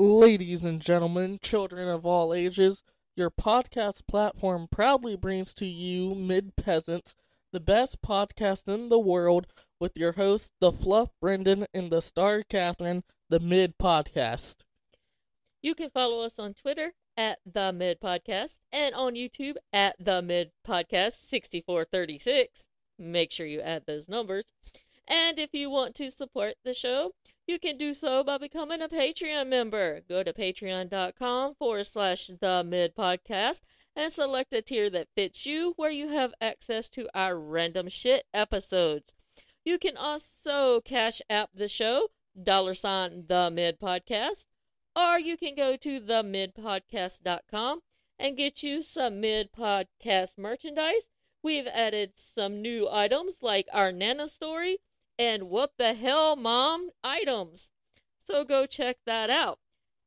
Ladies and gentlemen, children of all ages, your podcast platform proudly brings to you Mid Peasants, the best podcast in the world, with your hosts, the Fluff Brendan and the Star Catherine, the Mid Podcast. You can follow us on Twitter at the Mid Podcast and on YouTube at the Mid Podcast 6436. Make sure you add those numbers. And if you want to support the show, you can do so by becoming a Patreon member. Go to patreon.com forward slash the mid podcast and select a tier that fits you where you have access to our random shit episodes. You can also cash app the show, dollar sign the mid podcast, or you can go to themidpodcast.com and get you some mid podcast merchandise. We've added some new items like our Nana story and what the hell mom items. So go check that out.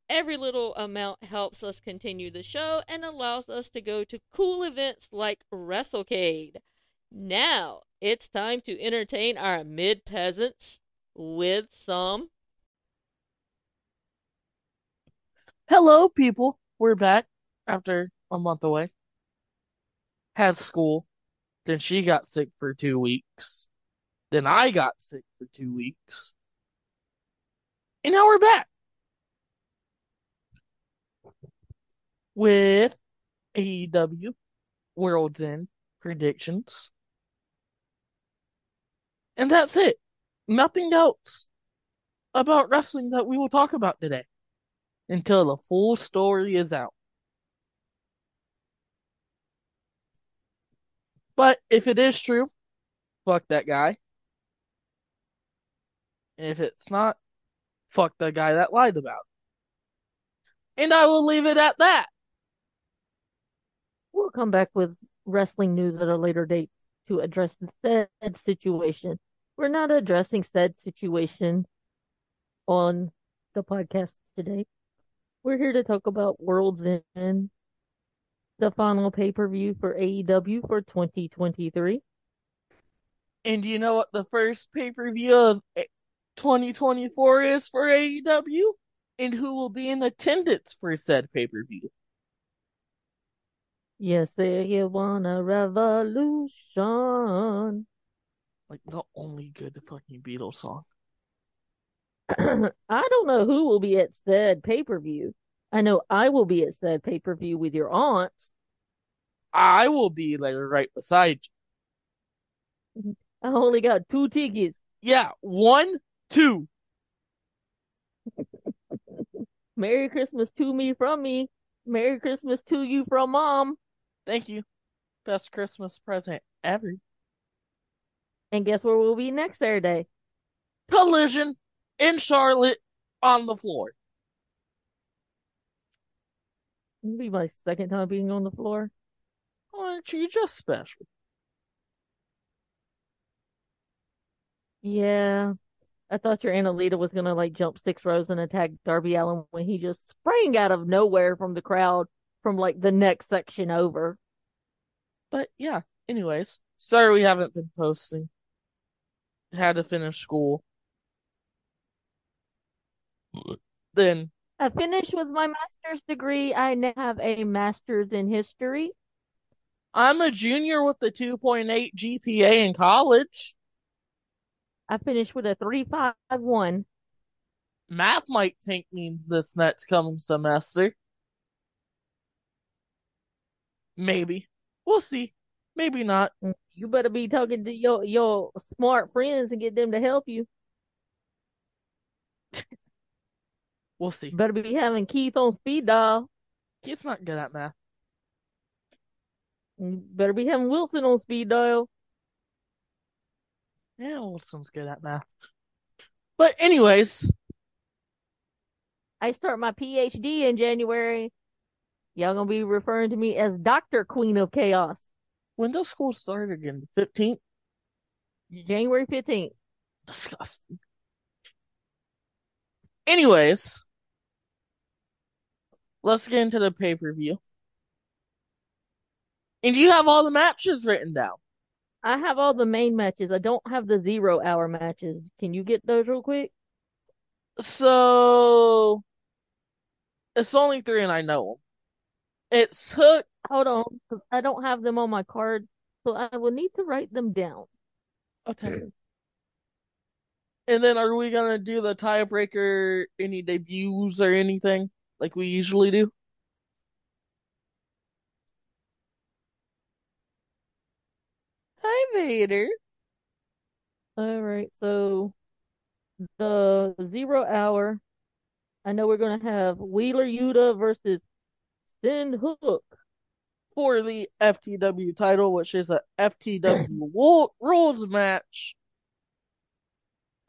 Every little amount helps us continue the show and allows us to go to cool events like WrestleCade. Now it's time to entertain our mid peasants with some. Hello, people. We're back after a month away. Had school. Then she got sick for two weeks. Then I got sick for two weeks. And now we're back. With AEW World's End predictions. And that's it. Nothing else about wrestling that we will talk about today until the full story is out. But if it is true, fuck that guy. If it's not, fuck the guy that lied about. it. And I will leave it at that. We'll come back with wrestling news at a later date to address the said situation. We're not addressing said situation on the podcast today. We're here to talk about World's End, the final pay per view for AEW for 2023. And you know what the first pay per view of 2024 is for AEW? And who will be in attendance for said pay per view? Yes, say you want a revolution. Like the only good fucking Beatles song. I don't know who will be at said pay per view. I know I will be at said pay per view with your aunts. I will be like right beside you. I only got two tickets. Yeah, one, two. Merry Christmas to me from me. Merry Christmas to you from mom. Thank you. Best Christmas present ever. And guess where we'll be next Saturday? Collision in Charlotte on the floor. It'll be my second time being on the floor. Aren't you just special? Yeah. I thought your Aunt Alita was gonna like jump six rows and attack Darby Allin when he just sprang out of nowhere from the crowd from like the next section over. But yeah, anyways, sorry we haven't been posting. Had to finish school. Then I finished with my master's degree. I now have a master's in history. I'm a junior with the 2.8 GPA in college. I finished with a 351. Math might take me this next coming semester. Maybe. We'll see. Maybe not. You better be talking to your your smart friends and get them to help you. We'll see. Better be having Keith on speed dial. Keith's not good at math. You better be having Wilson on speed dial. Yeah, Wilson's good at math. But anyways, I start my PhD in January. Y'all gonna be referring to me as Doctor Queen of Chaos. when does school start again? The 15th? January 15th. Disgusting. Anyways, let's get into the pay per view. And you have all the matches written down. I have all the main matches. I don't have the zero hour matches. Can you get those real quick? So, It's only three, and I know them. It took. Hold on, 'cause I don't have them on my card, so I will need to write them down. Okay. And then, are we gonna do the tiebreaker? Any debuts or anything like we usually do? Hi, Vader. All right, so the zero hour. I know we're gonna have Wheeler Yuta versus Sin Hook. for the FTW title, which is a FTW rules match.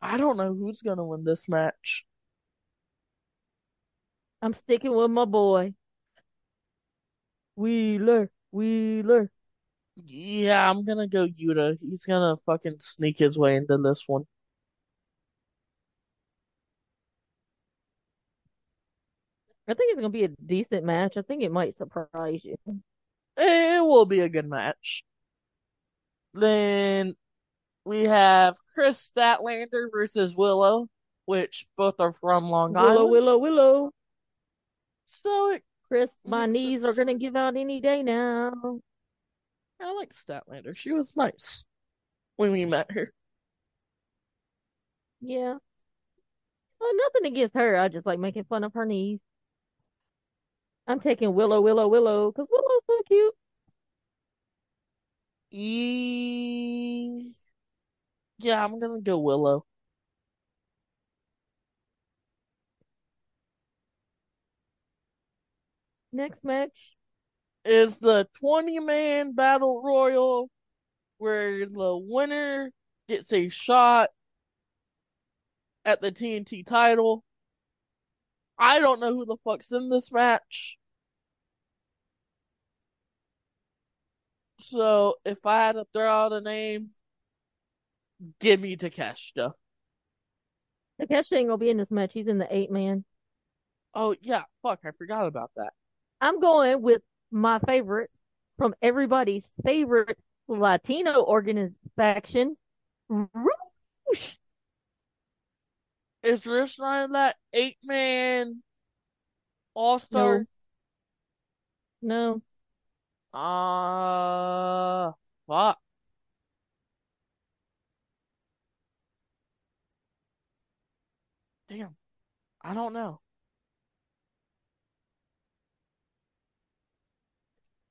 I don't know who's gonna win this match. I'm sticking with my boy. Wheeler, Wheeler. Yeah, I'm gonna go Yuta. He's gonna fucking sneak his way into this one. I think it's gonna be a decent match. I think it might surprise you. It will be a good match. Then we have Kris Statlander versus Willow, which both are from Long Willow, Island. Willow, Willow. Willow. So it, Chris, my knees are gonna give out any day now. I like Statlander. She was nice when we met her. Yeah. Oh, nothing against her. I just like making fun of her knees. I'm taking Willow, Willow, Willow, because Willow's so cute. E... Yeah, I'm gonna go Willow. Next match. Is the 20 man battle royal where the winner gets a shot at the TNT title. I don't know who the fuck's in this match. So if I had to throw out a name, give me Takeshita. Takeshi ain't gonna be in this match. He's in the eight man. Oh yeah, fuck, I forgot about that. I'm going with my favorite from everybody's favorite Latino organization, Rush. Is Rich Ryan that eight man all star? No, Uh, fuck. Damn. I don't know.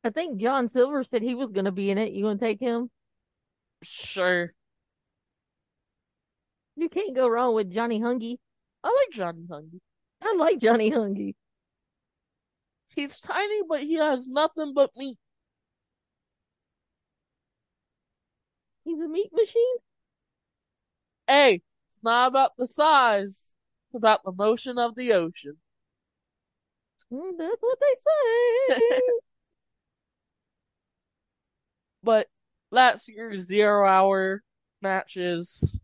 I think John Silver said he was gonna be in it. You gonna take him? Sure. You can't go wrong with Johnny Hungee. I like Johnny Hungee. I like Johnny Hungee. He's tiny, but he has nothing but meat. He's a meat machine. Hey, it's not about the size. It's about the motion of the ocean. Mm, That's what they say. But last year's zero hour matches.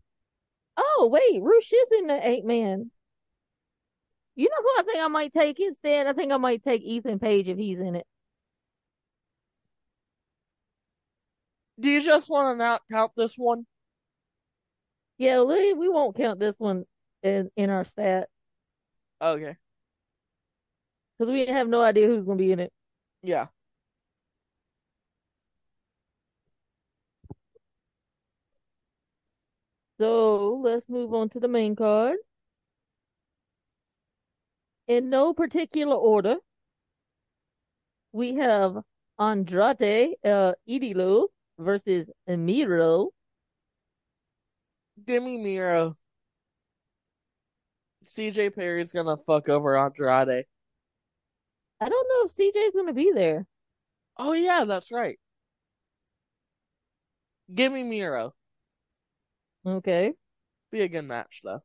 oh wait, Rush is in the eight man. You know who I think I might take instead? I think I might take Ethan Page if he's in it. Do you just want to not count this one? Yeah, we we won't count this one in in our stat Okay. because we have no idea who's gonna be in it. Yeah. So let's move on to the main card. In no particular order, we have Andrade uh, Idolo versus Miro. Give me Miro. CJ Perry's gonna fuck over Andrade. I don't know if CJ's gonna be there. Oh yeah, that's right. Give me Miro. Okay. Be a good match though.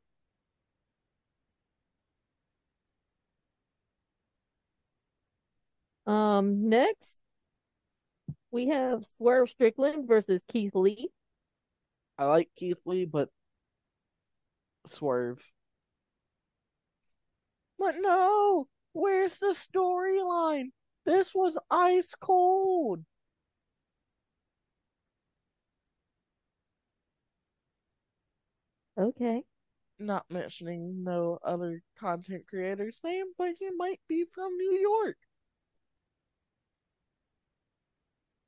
Um, next we have Swerve Strickland versus Keith Lee. I like Keith Lee, but Swerve. But no, where's the storyline? This was ice cold. Okay. not mentioning no other content creator's name, but he might be from New York.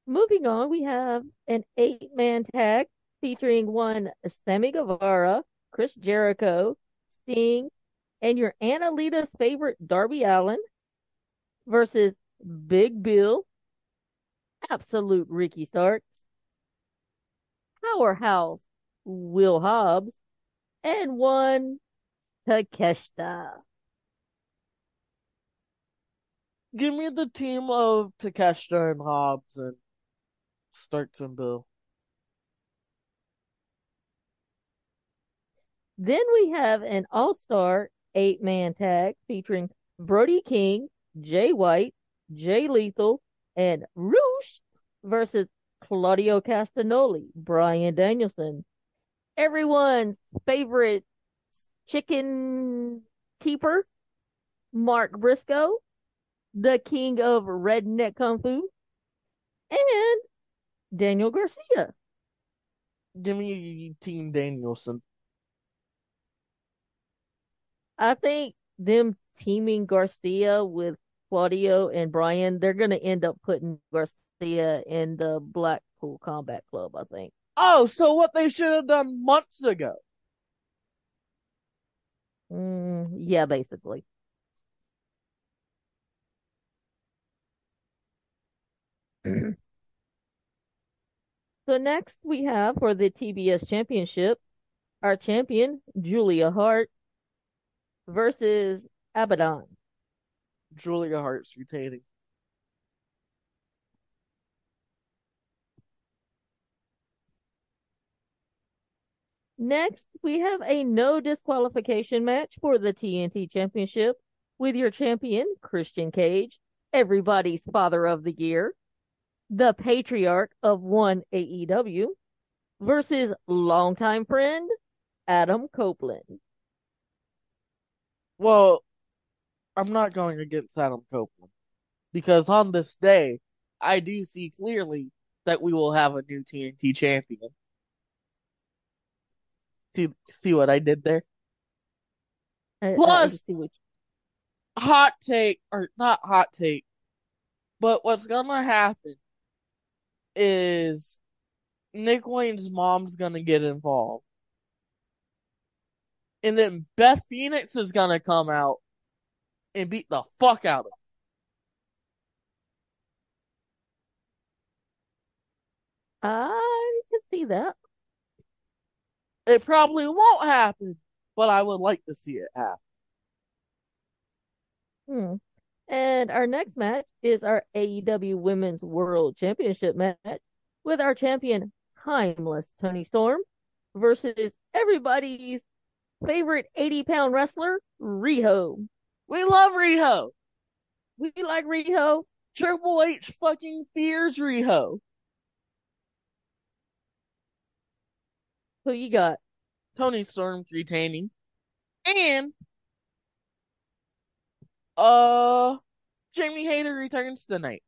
Moving on, we have an eight man tag featuring one Sammy Guevara, Chris Jericho, Sting, and your Annalita's favorite Darby Allin versus Big Bill, Absolute Ricky Starks, Powerhouse Will Hobbs, and one Takeshita. Give me the team of Takeshita and Hobbs and Starks and Bill. Then we have an all star eight man tag featuring Brody King, Jay White, Jay Lethal, and Rush versus Claudio Castagnoli, Bryan Danielson, everyone's favorite chicken keeper, Mark Briscoe, the king of redneck kung fu, and Daniel Garcia. Give me Team Danielson. I think them teaming Garcia with Claudio and Bryan, they're going to end up putting Garcia in the Blackpool Combat Club, I think. Oh, so what they should have done months ago. Mm, yeah, basically. so next we have for the TBS Championship, our champion Julia Hart versus Abaddon. Julia Hart's retaining. Next, we have a no disqualification match for the TNT Championship with your champion, Christian Cage, everybody's father of the year, the patriarch of one AEW, versus longtime friend, Adam Copeland. Well, I'm not going against Adam Copeland because on this day, I do see clearly that we will have a new TNT champion. See, see what I did there? I, Plus- I Hot take, or not hot take, but what's gonna happen is Nick Wayne's mom's gonna get involved. And then Beth Phoenix is gonna come out and beat the fuck out of him. I can see that. It probably won't happen, but I would like to see it happen. Hmm. And our next match is our AEW Women's World Championship match with our champion, Timeless Toni Storm, versus everybody's favorite 80 pound wrestler, Riho. We love Riho. We like Riho. Triple H fucking fears Riho. Who you got? Toni Storm's retaining. And uh Jamie Hayter returns tonight.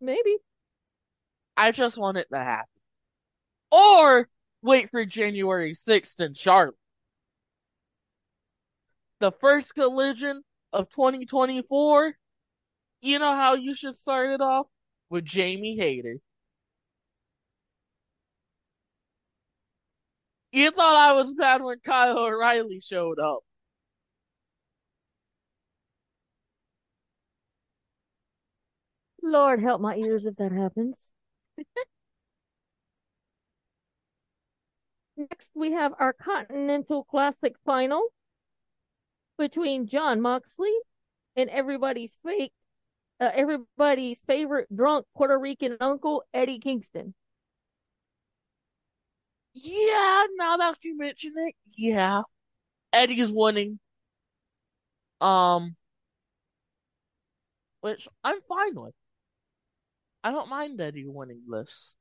Maybe. I just want it to happen. Or wait for January 6th in Charlotte. The first collision of 2024. You know how you should start it off? With Jamie Hayter. You thought I was bad when Kyle O'Reilly showed up. Lord help my ears if that happens. Next, we have our Continental Classic final between Jon Moxley and everybody's fake, uh, everybody's favorite drunk Puerto Rican uncle Eddie Kingston. Yeah, now that you mention it, yeah. Eddie's winning. Um, which I'm fine with. I don't mind Eddie winning this.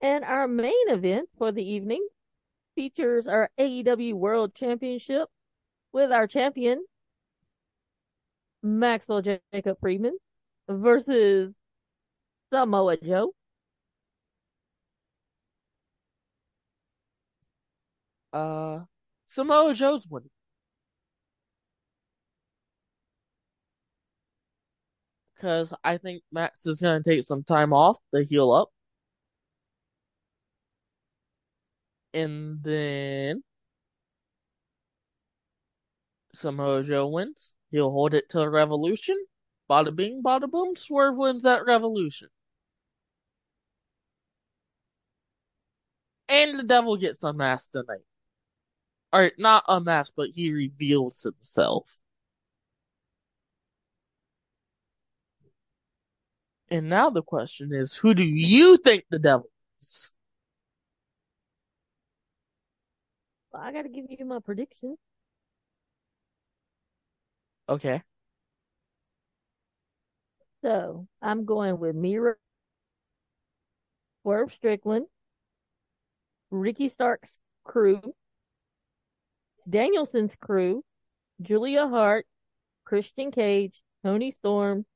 And our main event for the evening features our AEW World Championship with our champion, Maxwell Jacob Friedman versus Samoa Joe. Uh, Samoa Joe's winning. Because I think Max is going to take some time off to heal up. And then Samoa Joe wins. He'll hold it till a Revolution. Bada bing, bada boom. Swerve wins that Revolution. And the devil gets unmasked tonight. Or not unmasked, but he reveals himself. And now the question is, who do you think the devil is? Well, I got to give you my prediction. Okay. So I'm going with Miro, Swerve Strickland, Ricky Stark's crew, Danielson's crew, Julia Hart, Christian Cage, Toni Storm,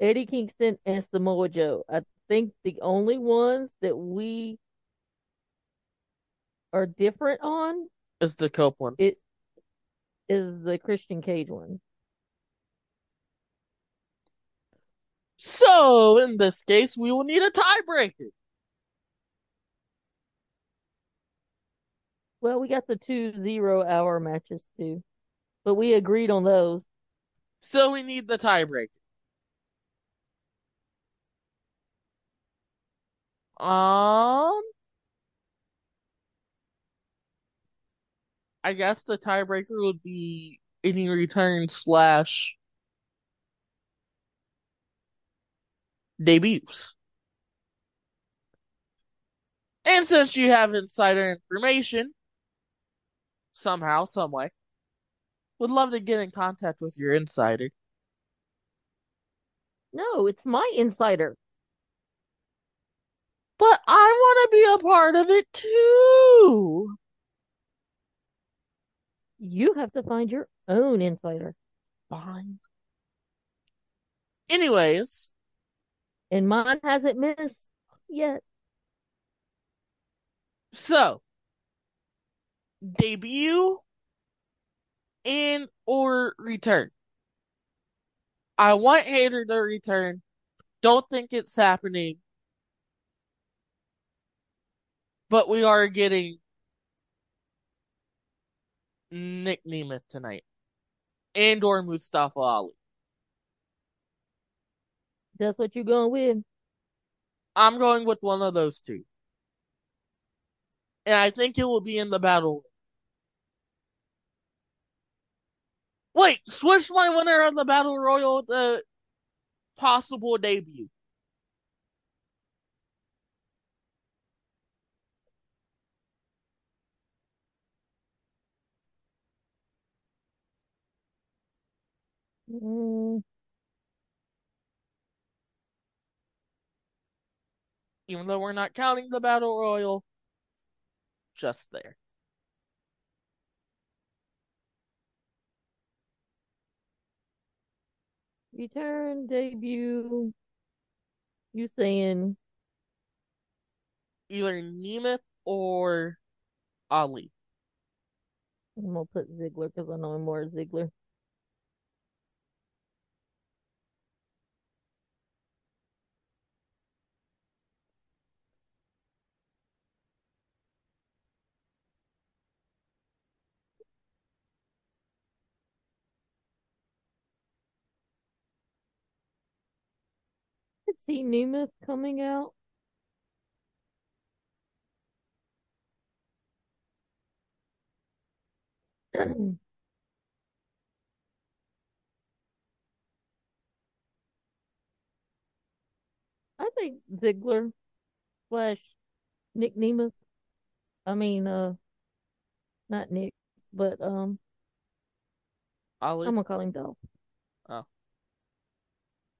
Eddie Kingston, and Samoa Joe. I think the only ones that we are different on Is the Cope one. it is the Christian Cage one. So, in this case, we will need a tiebreaker. Well, we got the two zero hour matches too, but we agreed on those. So, we need the tiebreaker. Um, I guess the tiebreaker would be any return slash debuts. And since you have insider information, somehow, some way, would love to get in contact with your insider. No, it's my insider. But I want to be a part of it too. You have to find your own insider. Fine. Anyways, And mine hasn't missed yet. so debut and or return. I want Hayter to return. Don't think it's happening. But we are getting Nick Nemeth tonight. And or Mustafa Ali. That's what you're going with. I'm going with one of those two. And I think it will be in the battle. Wait, switch my winner of the battle royal the possible debut. Mm, Even though we're not counting the battle royal, just there. return, debut. You saying Either Nemeth or Ali. I'm gonna put Ziggler because I know more Ziggler. Could see Nemeth coming out. I think Ziggler slash Nick Nemeth. I mean, uh, not Nick, but um, Ali. I'm gonna call him Dolph. Oh.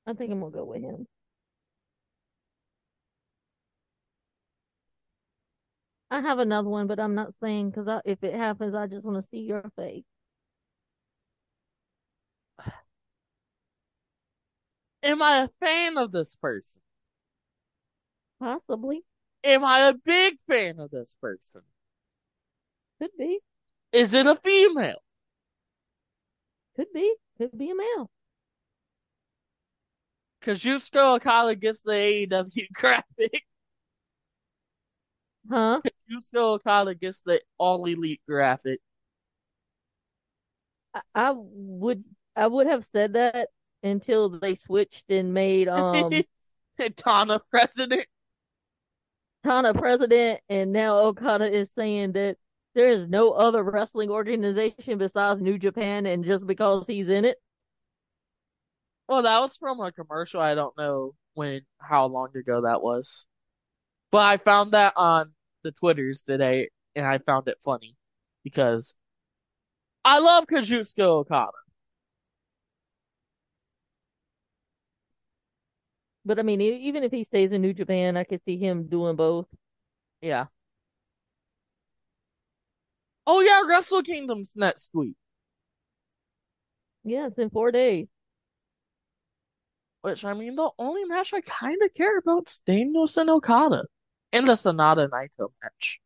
I think I'm gonna go with him. I have another one, but I'm not saying because if it happens, I just want to see your face. Am I a fan of this person? Possibly. Am I a big fan of this person? Could be. Is it a female? Could be. Could be a male. Kazuchika Okada gets the AEW graphic. Huh? Kazuchika Okada gets the All Elite graphic. I, I would I would have said that until they switched and made um Tana president. Tana president, and now Okada is saying that there is no other wrestling organization besides New Japan, and just because he's in it, Well, that was from a commercial. I don't know when, how long ago that was. But I found that on the Twitters today, and I found it funny because I love Kazuchika Okada. but I mean, even if he stays in New Japan, I could see him doing both. Yeah. Oh yeah, Wrestle Kingdom's next week, Yeah, it's in four days. which I mean, the only match I kind of care about is Danielson Okada and the Sanada Naito match,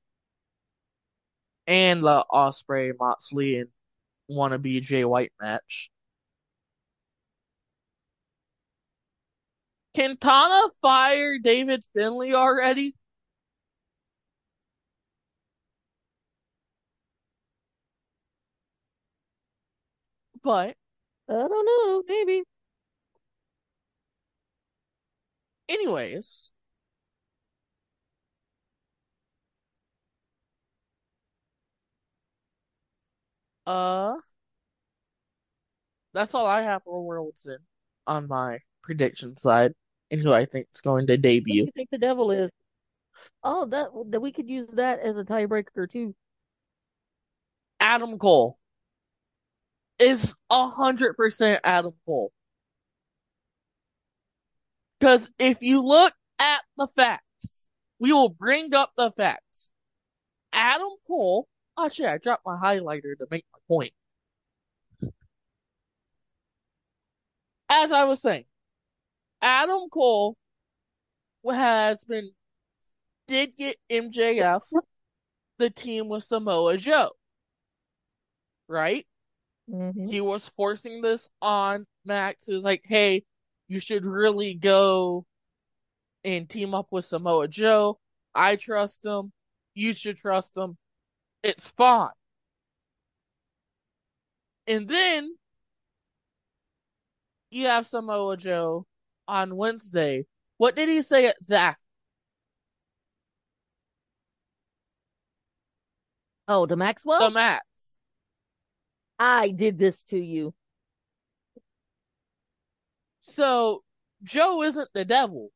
and the Ospreay Moxley and wannabe Jay White match. Can Tana fire David Finlay already? But I don't know, maybe. anyways, uh, that's all I have for World's End on my prediction side, and who I think is going to Who do debut. you think the devil is? Oh, that that we could use that as a tiebreaker too. Adam Cole is a hundred percent Adam Cole. Because if you look at the facts, we will bring up the facts. Adam Cole, Oh shit! I dropped my highlighter to make point. As I was saying, Adam Cole has been, did get MJF, the team with Samoa Joe, right? hmm he was forcing this on Max. He was like, hey, you should really go and team up with Samoa Joe. I trust him. You should trust him. It's fine. And then you have Samoa Joe on Wednesday. What did he say at Zach? Oh, to Maxwell, The Max. I did this to you. So Joe isn't the devil,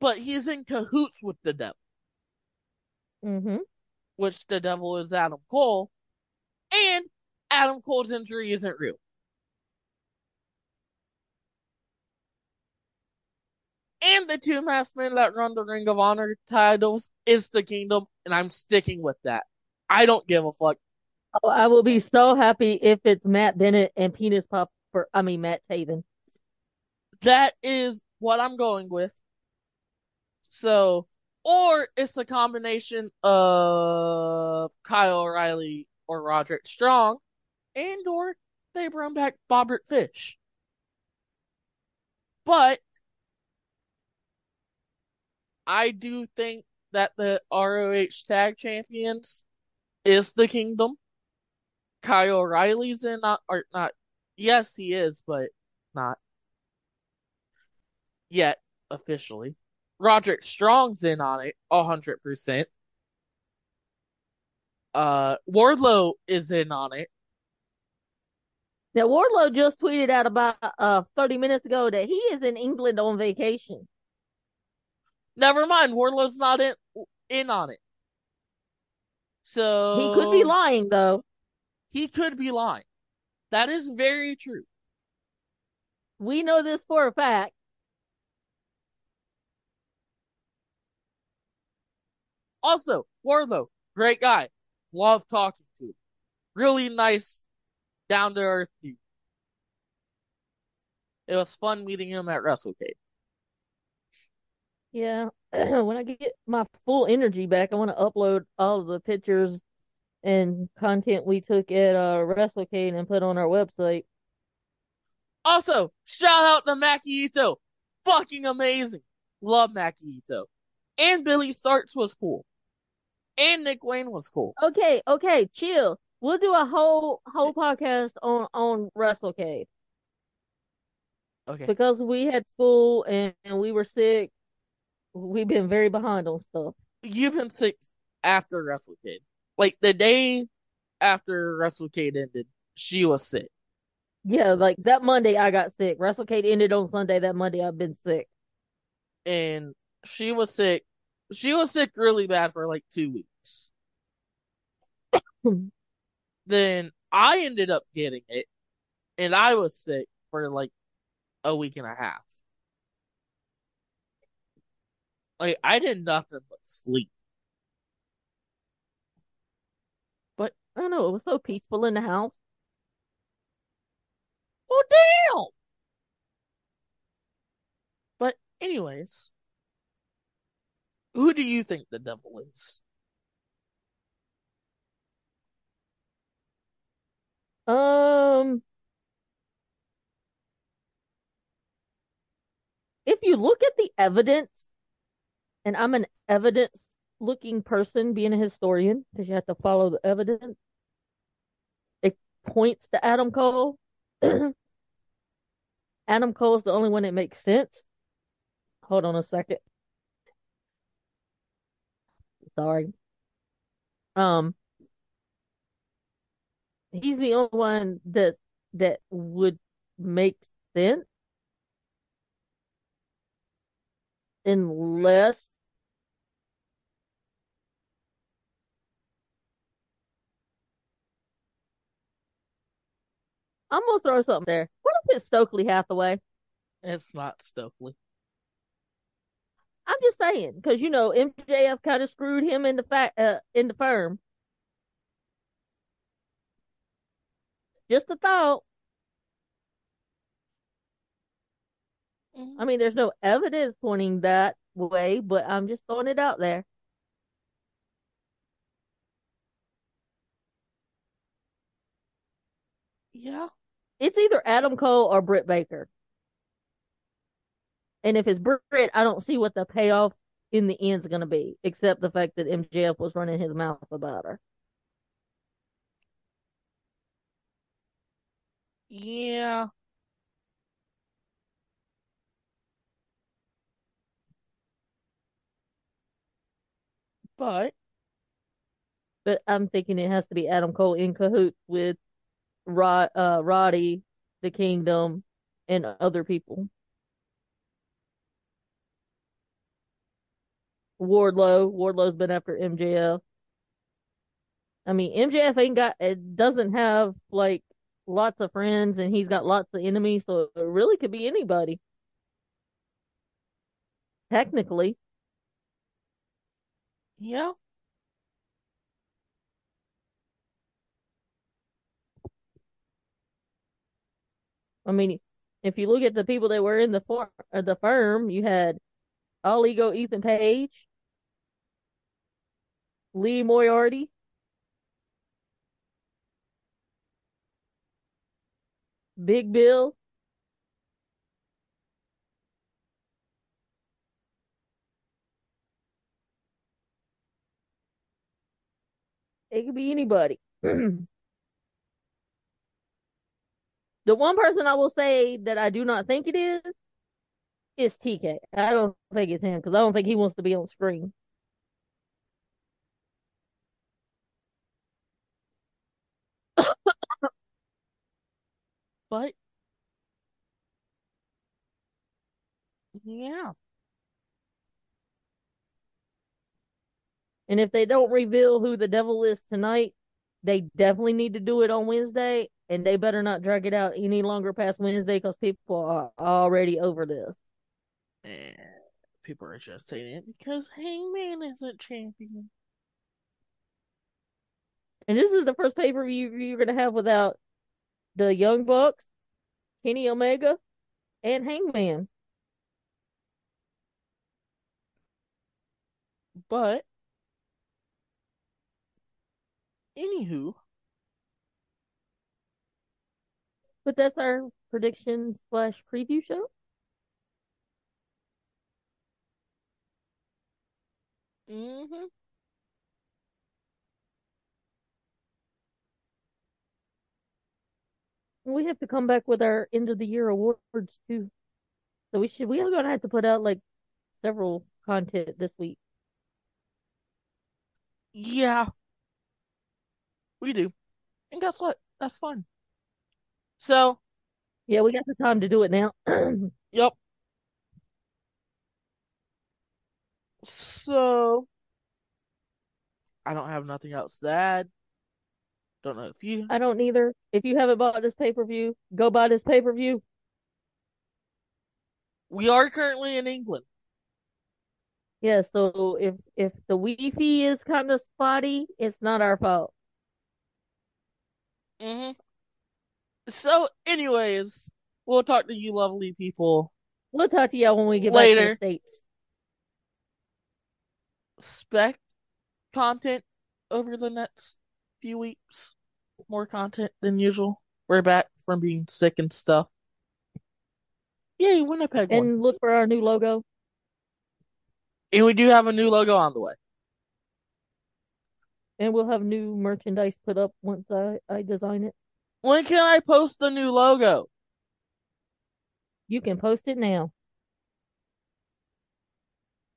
but he's in cahoots with the devil. hmm which the devil is Adam Cole, and Adam Cole's injury isn't real. And the two masked men that run the Ring of Honor titles is the Kingdom, and I'm sticking with that. I don't give a fuck. Oh, I will be so happy if it's Matt Bennett and Penis Popper. I mean Matt Taven. That is what I'm going with. So, or it's a combination of Kyle O'Reilly or Roderick Strong, and or they bring back Bobbert Fish. But I do think that the ROH Tag Champions is the Kingdom. Kyle O'Reilly's in, not or not. Yes, he is, but not yet officially. Roderick Strong's in on it, hundred percent. Uh, Wardlow is in on it. Now Wardlow just tweeted out about uh 30 minutes ago that he is in England on vacation. Never mind, Wardlow's not in in on it. So He could be lying though. He could be lying. That is very true. We know this for a fact. Also, Wardlow, great guy. Love talking to him. Really nice, down to earth dude. It was fun meeting him at WrestleCade. Yeah. when I get my full energy back, I want to upload all of the pictures and content we took at uh, WrestleCade and put on our website. Also, shout out to Maki Ito. Fucking amazing. Love Maki Ito. And Billie Starkz was cool. And Nick Wayne was cool. Okay, okay, chill. We'll do a whole whole podcast on on WrestleCade Okay. because we had school and, and we were sick. We've been very behind on stuff. You've been sick after WrestleCade. Like the day after WrestleCade ended, she was sick. Yeah, like that Monday I got sick. WrestleCade ended on Sunday. That Monday I've been sick. And she was sick. She was sick really bad for like two weeks. then I ended up getting it, and I was sick for like a week and a half. Like I did nothing but sleep. But I don't know. It was so peaceful in the house. Oh damn! But anyways, who do you think the devil is? Um, if you look at the evidence, and I'm an evidence looking person being a historian, because you have to follow the evidence, it points to Adam Cole. Adam Cole's the only one that makes sense. Hold on a second. Sorry. Um, he's the only one that that would make sense unless I'm gonna throw something there. What if it's Stokely Hathaway? It's not Stokely. I'm just saying because you know MJF kind of screwed him in the fact uh, in the firm. Just a thought. I mm-hmm. mean, there's no evidence pointing that way, but I'm just throwing it out there. Yeah. It's either Adam Cole or Britt Baker. And if it's Britt, I don't see what the payoff in the end is going to be, except the fact that MJF was running his mouth about her. Yeah. But But I'm thinking it has to be Adam Cole in cahoots with Rod, uh, Roddy, the Kingdom, and other people. Wardlow, Wardlow's been after MJF. I mean, MJF ain't got it doesn't have like lots of friends, and he's got lots of enemies, so it really could be anybody. Technically, yeah. I mean, if you look at the people that were in the for, uh, the firm, you had All Ego Ethan Page, Lee Moriarty, Big Bill, it could be anybody. the one person I will say that I do not think it is is TK. I don't think it's him because I don't think he wants to be on screen. But yeah. And if they don't reveal who the devil is tonight, they definitely need to do it on Wednesday, and they better not drag it out any longer past Wednesday because people are already over this. Eh, people are just saying it because Hangman isn't champion. And this is the first pay per view you're gonna have without the Young Bucks, Kenny Omega, and Hangman. But anywho, But that's our prediction slash preview show. hmm We have to come back with our end of the year awards too. So we should we are gonna have to put out like several content this week. yeah, we do. And guess what? That's fun. So, Yeah, we got the time to do it now. yep. So, I don't have nothing else to add. Don't know if you. I don't either. If you haven't bought this pay per view, go buy this pay per view. We are currently in England. Yeah, so if if the Wi-Fi is kind of spotty, it's not our fault. hmm So, anyways, we'll talk to you lovely people. We'll talk to y'all when we get back to Later. the States. Spec content over the next few weeks. More content than usual. We're back from being sick and stuff. Yay, Winnipeg won. And look for our new logo. And we do have a new logo on the way. And we'll have new merchandise put up once I, I design it. When can I post the new logo? You can post it now.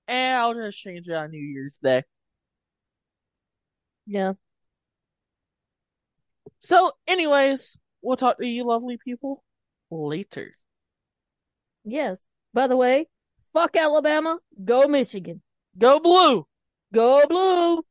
And I'll just change it on New Year's Day. Yeah. So, anyways, we'll talk to you lovely people later. Yes. By the way, fuck Alabama. Go Michigan. Go blue! Go blue.